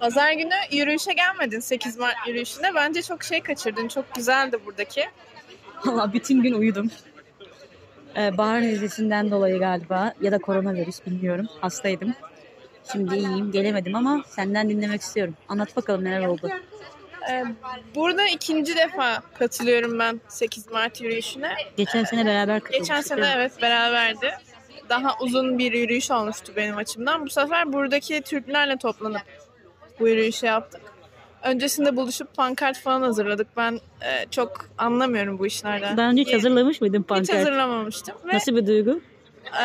Pazar günü yürüyüşe gelmedin 8 Mart yürüyüşüne. Bence çok şey kaçırdın. Çok güzeldi buradaki. Valla bütün gün uyudum. Ee, bahar nezlesinden dolayı galiba ya da koronavirüs bilmiyorum. Hastaydım. Şimdi iyiyim gelemedim ama senden dinlemek istiyorum. Anlat bakalım neler oldu. Ee, burada ikinci defa katılıyorum ben 8 Mart yürüyüşüne. Geçen sene beraber katılmıştık. Geçen sene evet beraberdi. Daha uzun bir yürüyüş olmuştu benim açımdan. Bu sefer buradaki Türklerle toplanıp bu yürüyüşü yaptık. Öncesinde buluşup pankart falan hazırladık. Ben e, çok anlamıyorum bu işlerden. Daha önce hiç Hiç hazırlamış mıydın pankart? hazırlamamıştım. Ve Nasıl bir duygu? e,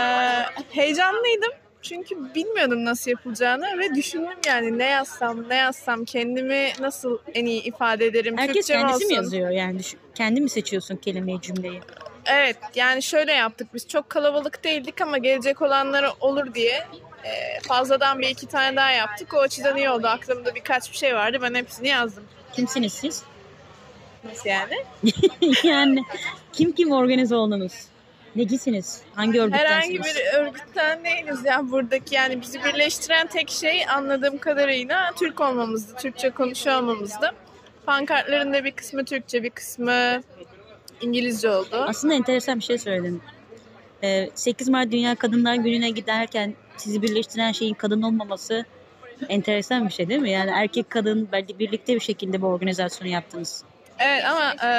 heyecanlıydım. Çünkü bilmiyordum nasıl yapılacağını ve düşündüm yani ne yazsam ne yazsam kendimi nasıl en iyi ifade ederim. Herkes Türkçem kendisi mi olsun. yazıyor yani? Düşün- Kendi mi seçiyorsun kelimeyi, cümleyi? Evet yani şöyle yaptık biz çok kalabalık değildik ama gelecek olanlara olur diye e, fazladan bir iki tane daha yaptık. O açıdan iyi oldu. Aklımda birkaç bir şey vardı. Ben hepsini yazdım. Kimsiniz siz? Nasıl yani? yani kim kim organize oldunuz? Necisiniz? Hangi örgüttensiniz? Herhangi bir örgütten değiliz ya buradaki yani bizi birleştiren tek şey anladığım kadarıyla Türk olmamızdı. Türkçe konuşuyor olmamızdı. Pankartların da bir kısmı Türkçe bir kısmı İngilizce oldu. Aslında enteresan bir şey söyledin. Ee, 8 Mart Dünya Kadınlar Günü'ne giderken sizi birleştiren şeyin kadın olmaması enteresan bir şey değil mi? Yani erkek kadın belki birlikte bir şekilde bu organizasyonu yaptınız. Evet ama e,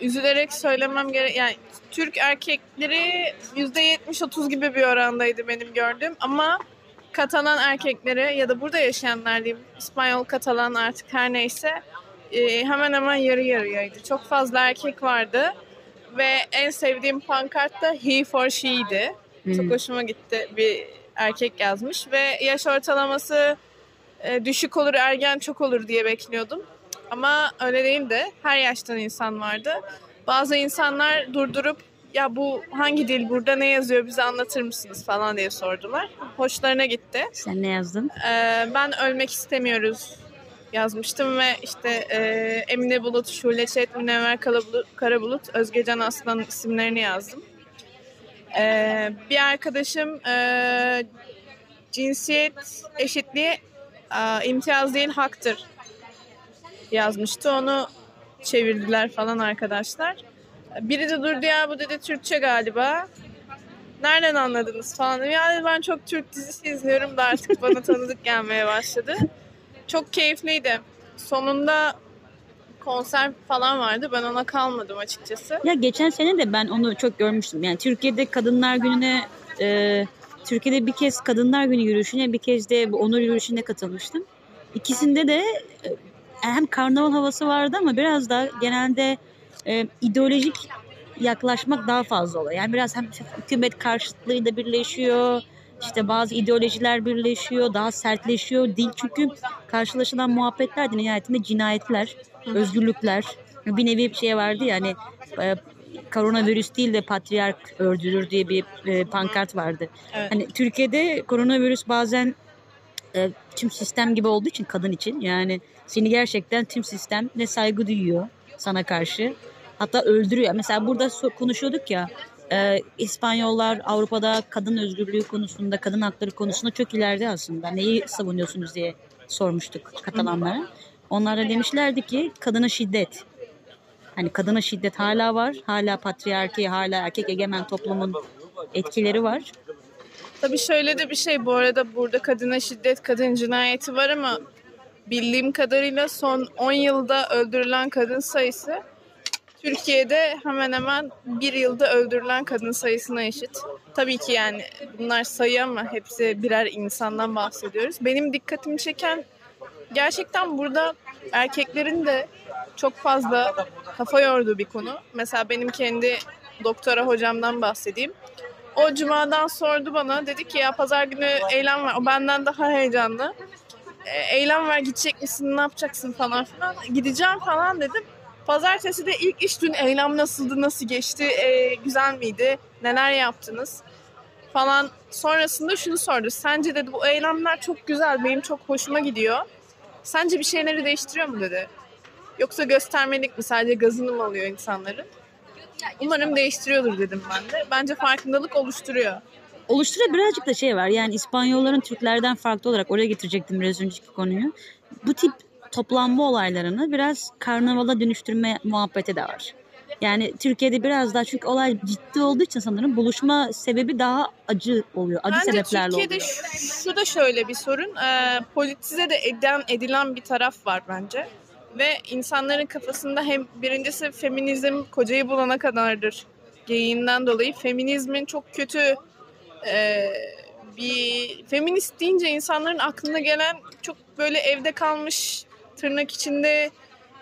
üzülerek söylemem gerek yani Türk erkekleri %70-30 gibi bir orandaydı benim gördüğüm ama Katalan erkekleri ya da burada yaşayanlar diyeyim İspanyol Katalan artık her neyse e, hemen hemen yarı yarıyaydı. Çok fazla erkek vardı ve en sevdiğim pankart da he for she'ydi. Çok Hmm. hoşuma gitti bir erkek yazmış ve yaş ortalaması e, düşük olur ergen çok olur diye bekliyordum. Ama öyle değil de her yaştan insan vardı. Bazı insanlar durdurup ya bu hangi dil burada ne yazıyor bize anlatır mısınız falan diye sordular. Hoşlarına gitti. Sen ne yazdın? Ee, ben ölmek istemiyoruz yazmıştım ve işte e, Emine Bulut, Şule Çet, Münevver Karabulut, Özgecan Aslan isimlerini yazdım. Ee, bir arkadaşım e, cinsiyet eşitliği e, imtiyaz değil haktır yazmıştı. Onu çevirdiler falan arkadaşlar. Biri de durdu ya bu dedi Türkçe galiba. Nereden anladınız falan. Yani ben çok Türk dizisi izliyorum da artık bana tanıdık gelmeye başladı. Çok keyifliydi. Sonunda konser falan vardı. Ben ona kalmadım açıkçası. Ya geçen sene de ben onu çok görmüştüm. Yani Türkiye'de Kadınlar Günü'ne e, Türkiye'de bir kez Kadınlar Günü yürüyüşüne bir kez de bu onur yürüyüşüne katılmıştım. İkisinde de e, hem karnaval havası vardı ama biraz da genelde e, ideolojik yaklaşmak daha fazla oluyor. Yani biraz hem hükümet karşıtlığı da birleşiyor. İşte bazı ideolojiler birleşiyor, daha sertleşiyor. Dil çünkü karşılaşılan muhabbetler de nihayetinde cinayetler, özgürlükler. Bir nevi bir şey vardı ya hani e, koronavirüs değil de patriark öldürür diye bir e, pankart vardı. Evet. Hani Türkiye'de koronavirüs bazen e, tüm sistem gibi olduğu için kadın için yani seni gerçekten tüm sistem ne saygı duyuyor sana karşı hatta öldürüyor. Mesela burada konuşuyorduk ya e, İspanyollar Avrupa'da kadın özgürlüğü konusunda kadın hakları konusunda çok ileride aslında. Neyi savunuyorsunuz diye sormuştuk Katalanlara. Onlar da demişlerdi ki kadına şiddet. Hani kadına şiddet hala var. Hala patriarki, hala erkek egemen toplumun etkileri var. Tabii şöyle de bir şey bu arada burada kadına şiddet, kadın cinayeti var ama bildiğim kadarıyla son 10 yılda öldürülen kadın sayısı Türkiye'de hemen hemen bir yılda öldürülen kadın sayısına eşit. Tabii ki yani bunlar sayı ama hepsi birer insandan bahsediyoruz. Benim dikkatimi çeken gerçekten burada erkeklerin de çok fazla kafa yorduğu bir konu. Mesela benim kendi doktora hocamdan bahsedeyim. O cumadan sordu bana. Dedi ki ya pazar günü eylem var. O benden daha heyecanlı. E, eylem var gidecek misin ne yapacaksın falan filan. Gideceğim falan dedim. Pazartesi de ilk iş gün eylem nasıldı, nasıl geçti, e, güzel miydi, neler yaptınız falan. Sonrasında şunu sordu. Sence dedi bu eylemler çok güzel, benim çok hoşuma gidiyor. Sence bir şeyleri değiştiriyor mu dedi. Yoksa göstermelik mi sadece gazını mı alıyor insanların? Umarım değiştiriyordur dedim ben de. Bence farkındalık oluşturuyor. oluşturan birazcık da şey var. Yani İspanyolların Türklerden farklı olarak oraya getirecektim biraz önceki konuyu. Bu tip toplanma olaylarını biraz karnavala dönüştürme muhabbeti de var. Yani Türkiye'de biraz daha çünkü olay ciddi olduğu için sanırım buluşma sebebi daha acı oluyor. Acı Bence sebeplerle Türkiye'de oluyor. şu, şu da şöyle bir sorun. Ee, politize de eden, edilen bir taraf var bence. Ve insanların kafasında hem birincisi feminizm kocayı bulana kadardır geyiğinden dolayı feminizmin çok kötü e, bir feminist deyince insanların aklına gelen çok böyle evde kalmış tırnak içinde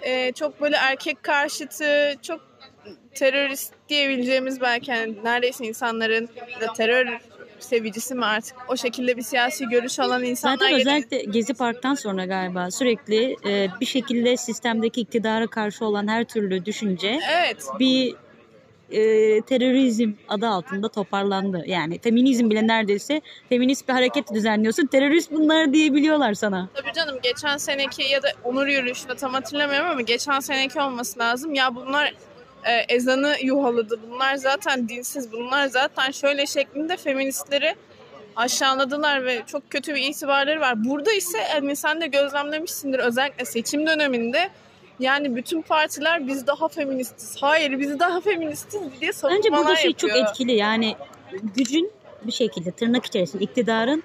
e, çok böyle erkek karşıtı çok terörist diyebileceğimiz belki hani neredeyse insanların da terör sevicisi mi artık o şekilde bir siyasi görüş olan insanlar Zaten özellikle Gezi Park'tan sonra galiba sürekli e, bir şekilde sistemdeki iktidara karşı olan her türlü düşünce Evet. bir e, terörizm adı altında toparlandı. Yani feminizm bile neredeyse feminist bir hareket düzenliyorsun. Terörist bunlar diyebiliyorlar sana. Tabii canım geçen seneki ya da onur yürüyüşünde tam hatırlamıyorum ama geçen seneki olması lazım. Ya bunlar e, ezanı yuhaladı. Bunlar zaten dinsiz. Bunlar zaten şöyle şeklinde feministleri aşağıladılar ve çok kötü bir itibarları var. Burada ise hani sen de gözlemlemişsindir özellikle seçim döneminde yani bütün partiler biz daha feministiz. Hayır biz daha feministiz diye savunmalar Bence burada şey yapıyor. çok etkili yani gücün bir şekilde tırnak içerisinde iktidarın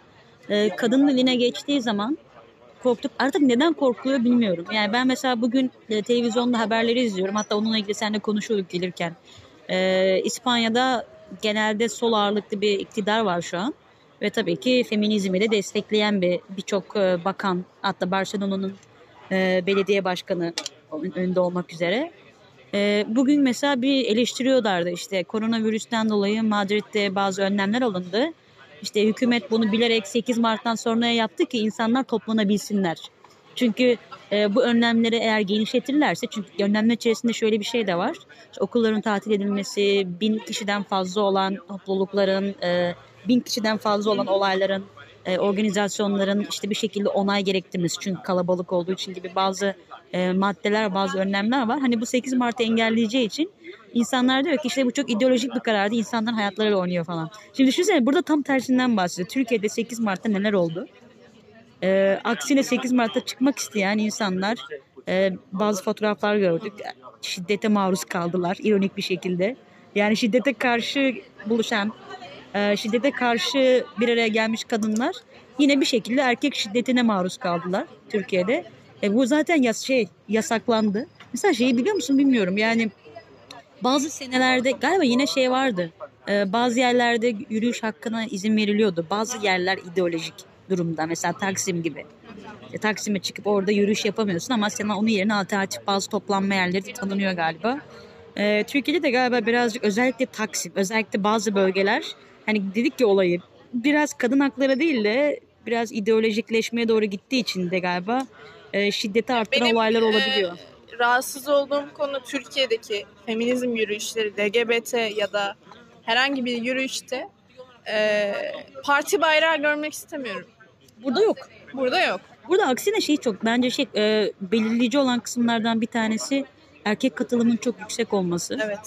e, kadının eline geçtiği zaman korktuk. Artık neden korkuluyor bilmiyorum. Yani ben mesela bugün e, televizyonda haberleri izliyorum. Hatta onunla ilgili seninle konuşuyorduk gelirken. E, İspanya'da genelde sol ağırlıklı bir iktidar var şu an. Ve tabii ki feminizmi de destekleyen bir birçok e, bakan hatta Barcelona'nın e, belediye başkanı önünde olmak üzere. E, bugün mesela bir eleştiriyorlardı işte koronavirüsten dolayı Madrid'de bazı önlemler alındı. İşte hükümet bunu bilerek 8 Mart'tan sonraya yaptı ki insanlar toplanabilsinler. Çünkü e, bu önlemleri eğer genişletirlerse çünkü önlemler içerisinde şöyle bir şey de var. İşte okulların tatil edilmesi, bin kişiden fazla olan toplulukların, e, bin kişiden fazla olan olayların, e, organizasyonların işte bir şekilde onay gerektirmesi çünkü kalabalık olduğu için gibi bazı e, maddeler, bazı önlemler var. Hani bu 8 Mart'ı engelleyeceği için insanlar diyor ki işte bu çok ideolojik bir karardı. insanların hayatlarıyla oynuyor falan. Şimdi düşünsene burada tam tersinden bahsediyor. Türkiye'de 8 Mart'ta neler oldu? E, aksine 8 Mart'ta çıkmak isteyen insanlar e, bazı fotoğraflar gördük. Şiddete maruz kaldılar ironik bir şekilde. Yani şiddete karşı buluşan, e, şiddete karşı bir araya gelmiş kadınlar yine bir şekilde erkek şiddetine maruz kaldılar Türkiye'de. E, bu zaten yas şey yasaklandı. Mesela şeyi biliyor musun bilmiyorum. Yani bazı senelerde galiba yine şey vardı. E, bazı yerlerde yürüyüş hakkına izin veriliyordu. Bazı yerler ideolojik durumda. Mesela Taksim gibi. E, Taksim'e çıkıp orada yürüyüş yapamıyorsun ama sana onun yerine alternatif bazı toplanma yerleri tanınıyor galiba. E, Türkiye'de de galiba birazcık özellikle Taksim, özellikle bazı bölgeler hani dedik ki olayı biraz kadın hakları değil de biraz ideolojikleşmeye doğru gittiği için de galiba e, şiddeti arttıran Benim, olaylar e, olabiliyor. rahatsız olduğum konu Türkiye'deki feminizm yürüyüşleri, LGBT ya da herhangi bir yürüyüşte e, parti bayrağı görmek istemiyorum. Burada yok. Burada yok. Burada aksine şey çok bence şey e, belirleyici olan kısımlardan bir tanesi erkek katılımın çok yüksek olması. Evet.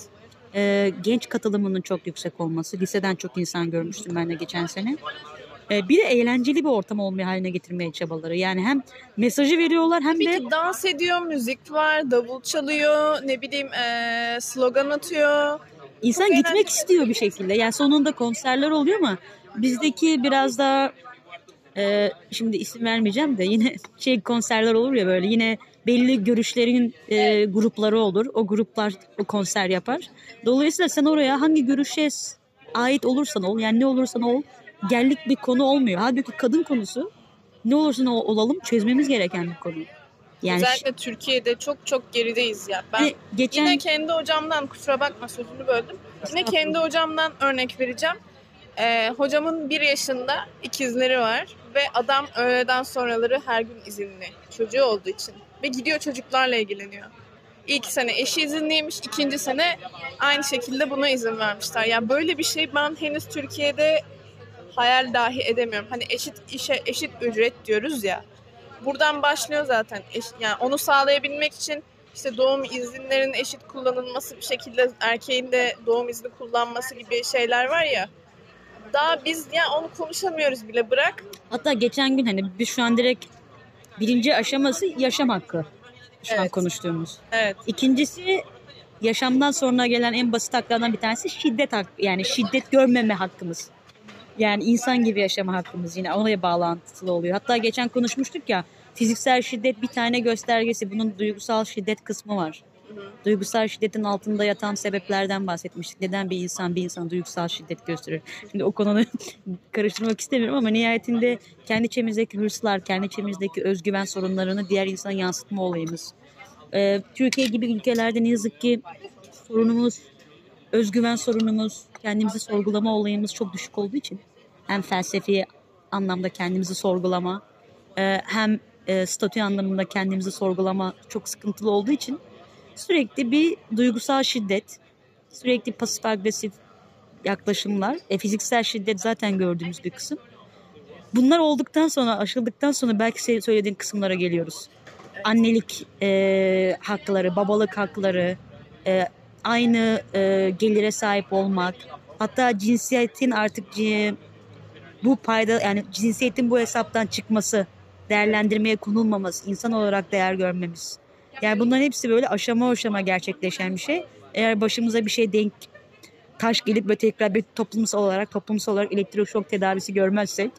E, genç katılımının çok yüksek olması. Liseden çok insan görmüştüm ben de geçen sene. E, bir de eğlenceli bir ortam olmaya haline getirmeye çabaları. Yani hem mesajı veriyorlar hem Bir de de dans ediyor, müzik var, davul çalıyor, ne bileyim e, slogan atıyor. İnsan Çok gitmek istiyor bir şekilde. Yani sonunda konserler oluyor ama bizdeki biraz daha e, şimdi isim vermeyeceğim de yine şey konserler olur ya böyle yine belli görüşlerin e, grupları olur. O gruplar o konser yapar. Dolayısıyla sen oraya hangi görüşe ait olursan ol yani ne olursan ol gellik bir konu olmuyor. Halbuki kadın konusu ne olursa ol- olalım çözmemiz gereken bir konu. Yani Özellikle Türkiye'de çok çok gerideyiz ya. Ben hani geçen yine kendi hocamdan kusura bakma sözünü böldüm. Yine kendi hocamdan örnek vereceğim. E, hocamın bir yaşında ikizleri var ve adam öğleden sonraları her gün izinli çocuğu olduğu için ve gidiyor çocuklarla ilgileniyor. İlk sene eşi izinliymiş, ikinci sene aynı şekilde buna izin vermişler. Yani böyle bir şey ben henüz Türkiye'de hayal dahi edemiyorum. Hani eşit işe eşit ücret diyoruz ya. Buradan başlıyor zaten. Eş, yani onu sağlayabilmek için işte doğum izinlerinin eşit kullanılması bir şekilde erkeğin de doğum izni kullanması gibi şeyler var ya. daha biz yani onu konuşamıyoruz bile bırak. Hatta geçen gün hani biz şu an direkt birinci aşaması yaşam hakkı. Şu an Evet. konuştuğumuz. Evet. İkincisi yaşamdan sonra gelen en basit haklardan bir tanesi şiddet hakkı. Yani şiddet görmeme hakkımız. Yani insan gibi yaşama hakkımız yine oraya bağlantılı oluyor. Hatta geçen konuşmuştuk ya fiziksel şiddet bir tane göstergesi. Bunun duygusal şiddet kısmı var. Duygusal şiddetin altında yatan sebeplerden bahsetmiştik. Neden bir insan bir insan duygusal şiddet gösterir? Şimdi o konuyu karıştırmak istemiyorum ama nihayetinde kendi içimizdeki hırslar, kendi içimizdeki özgüven sorunlarını diğer insana yansıtma olayımız. Ee, Türkiye gibi ülkelerde ne yazık ki sorunumuz, özgüven sorunumuz, kendimizi sorgulama olayımız çok düşük olduğu için hem felsefi anlamda kendimizi sorgulama, e, hem e, statü anlamında kendimizi sorgulama çok sıkıntılı olduğu için sürekli bir duygusal şiddet, sürekli pasif agresif yaklaşımlar, e, fiziksel şiddet zaten gördüğümüz bir kısım. Bunlar olduktan sonra, aşıldıktan sonra belki senin söylediğin kısımlara geliyoruz. Annelik e, hakları, babalık hakları, e, aynı e, gelire sahip olmak, hatta cinsiyetin artık ci- bu payda yani cinsiyetin bu hesaptan çıkması, değerlendirmeye konulmaması, insan olarak değer görmemiz. Yani bunların hepsi böyle aşama aşama gerçekleşen bir şey. Eğer başımıza bir şey denk taş gelip ve tekrar bir toplumsal olarak toplumsal olarak elektroşok tedavisi görmezsek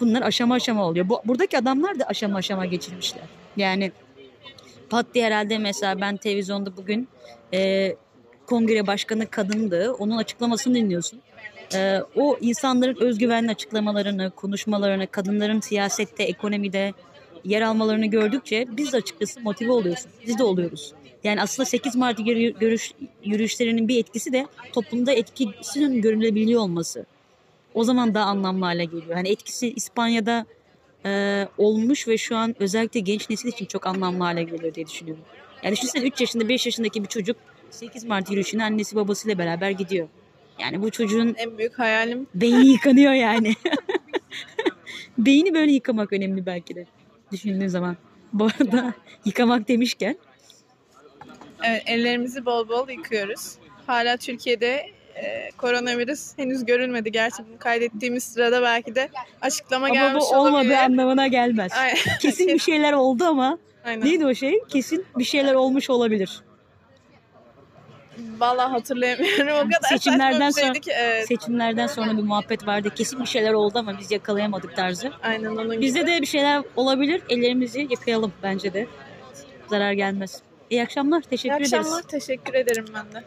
bunlar aşama aşama oluyor. Bu, buradaki adamlar da aşama aşama geçirmişler. Yani pat diye herhalde mesela ben televizyonda bugün e, kongre başkanı kadındı. Onun açıklamasını dinliyorsun. E, o insanların özgüvenli açıklamalarını, konuşmalarını, kadınların siyasette, ekonomide yer almalarını gördükçe biz de açıkçası motive oluyoruz. Biz de oluyoruz. Yani aslında 8 Mart görüş, yürüyüşlerinin bir etkisi de toplumda etkisinin görülebiliyor olması. O zaman daha anlamlı hale geliyor. Hani etkisi İspanya'da e, olmuş ve şu an özellikle genç nesil için çok anlamlı hale geliyor diye düşünüyorum. Yani düşünsene 3 yaşında 5 yaşındaki bir çocuk 8 Mart yürüyüşüne annesi babasıyla beraber gidiyor. Yani bu çocuğun En büyük hayalim beyni yıkanıyor yani. Beyni böyle yıkamak önemli belki de düşündüğün zaman. Bu arada yıkamak demişken Evet, ellerimizi bol bol yıkıyoruz. Hala Türkiye'de e, koronavirüs henüz görülmedi. Gerçi bunu kaydettiğimiz sırada belki de açıklama ama gelmiş bu olmadığı olabilir. anlamına gelmez. Aynen. Kesin bir şeyler oldu ama Aynen. neydi o şey? Kesin bir şeyler olmuş olabilir. Vallahi hatırlayamıyorum. O kadar Seçimlerden şeydi ki. Evet. Seçimlerden sonra bir muhabbet vardı. Kesin bir şeyler oldu ama biz yakalayamadık tarzı. Aynen onun gibi. Bizde de bir şeyler olabilir. Ellerimizi yıkayalım bence de. Zarar gelmez. İyi akşamlar. İyi Teşekkür ederiz. akşamlar. Teşekkür ederim ben de.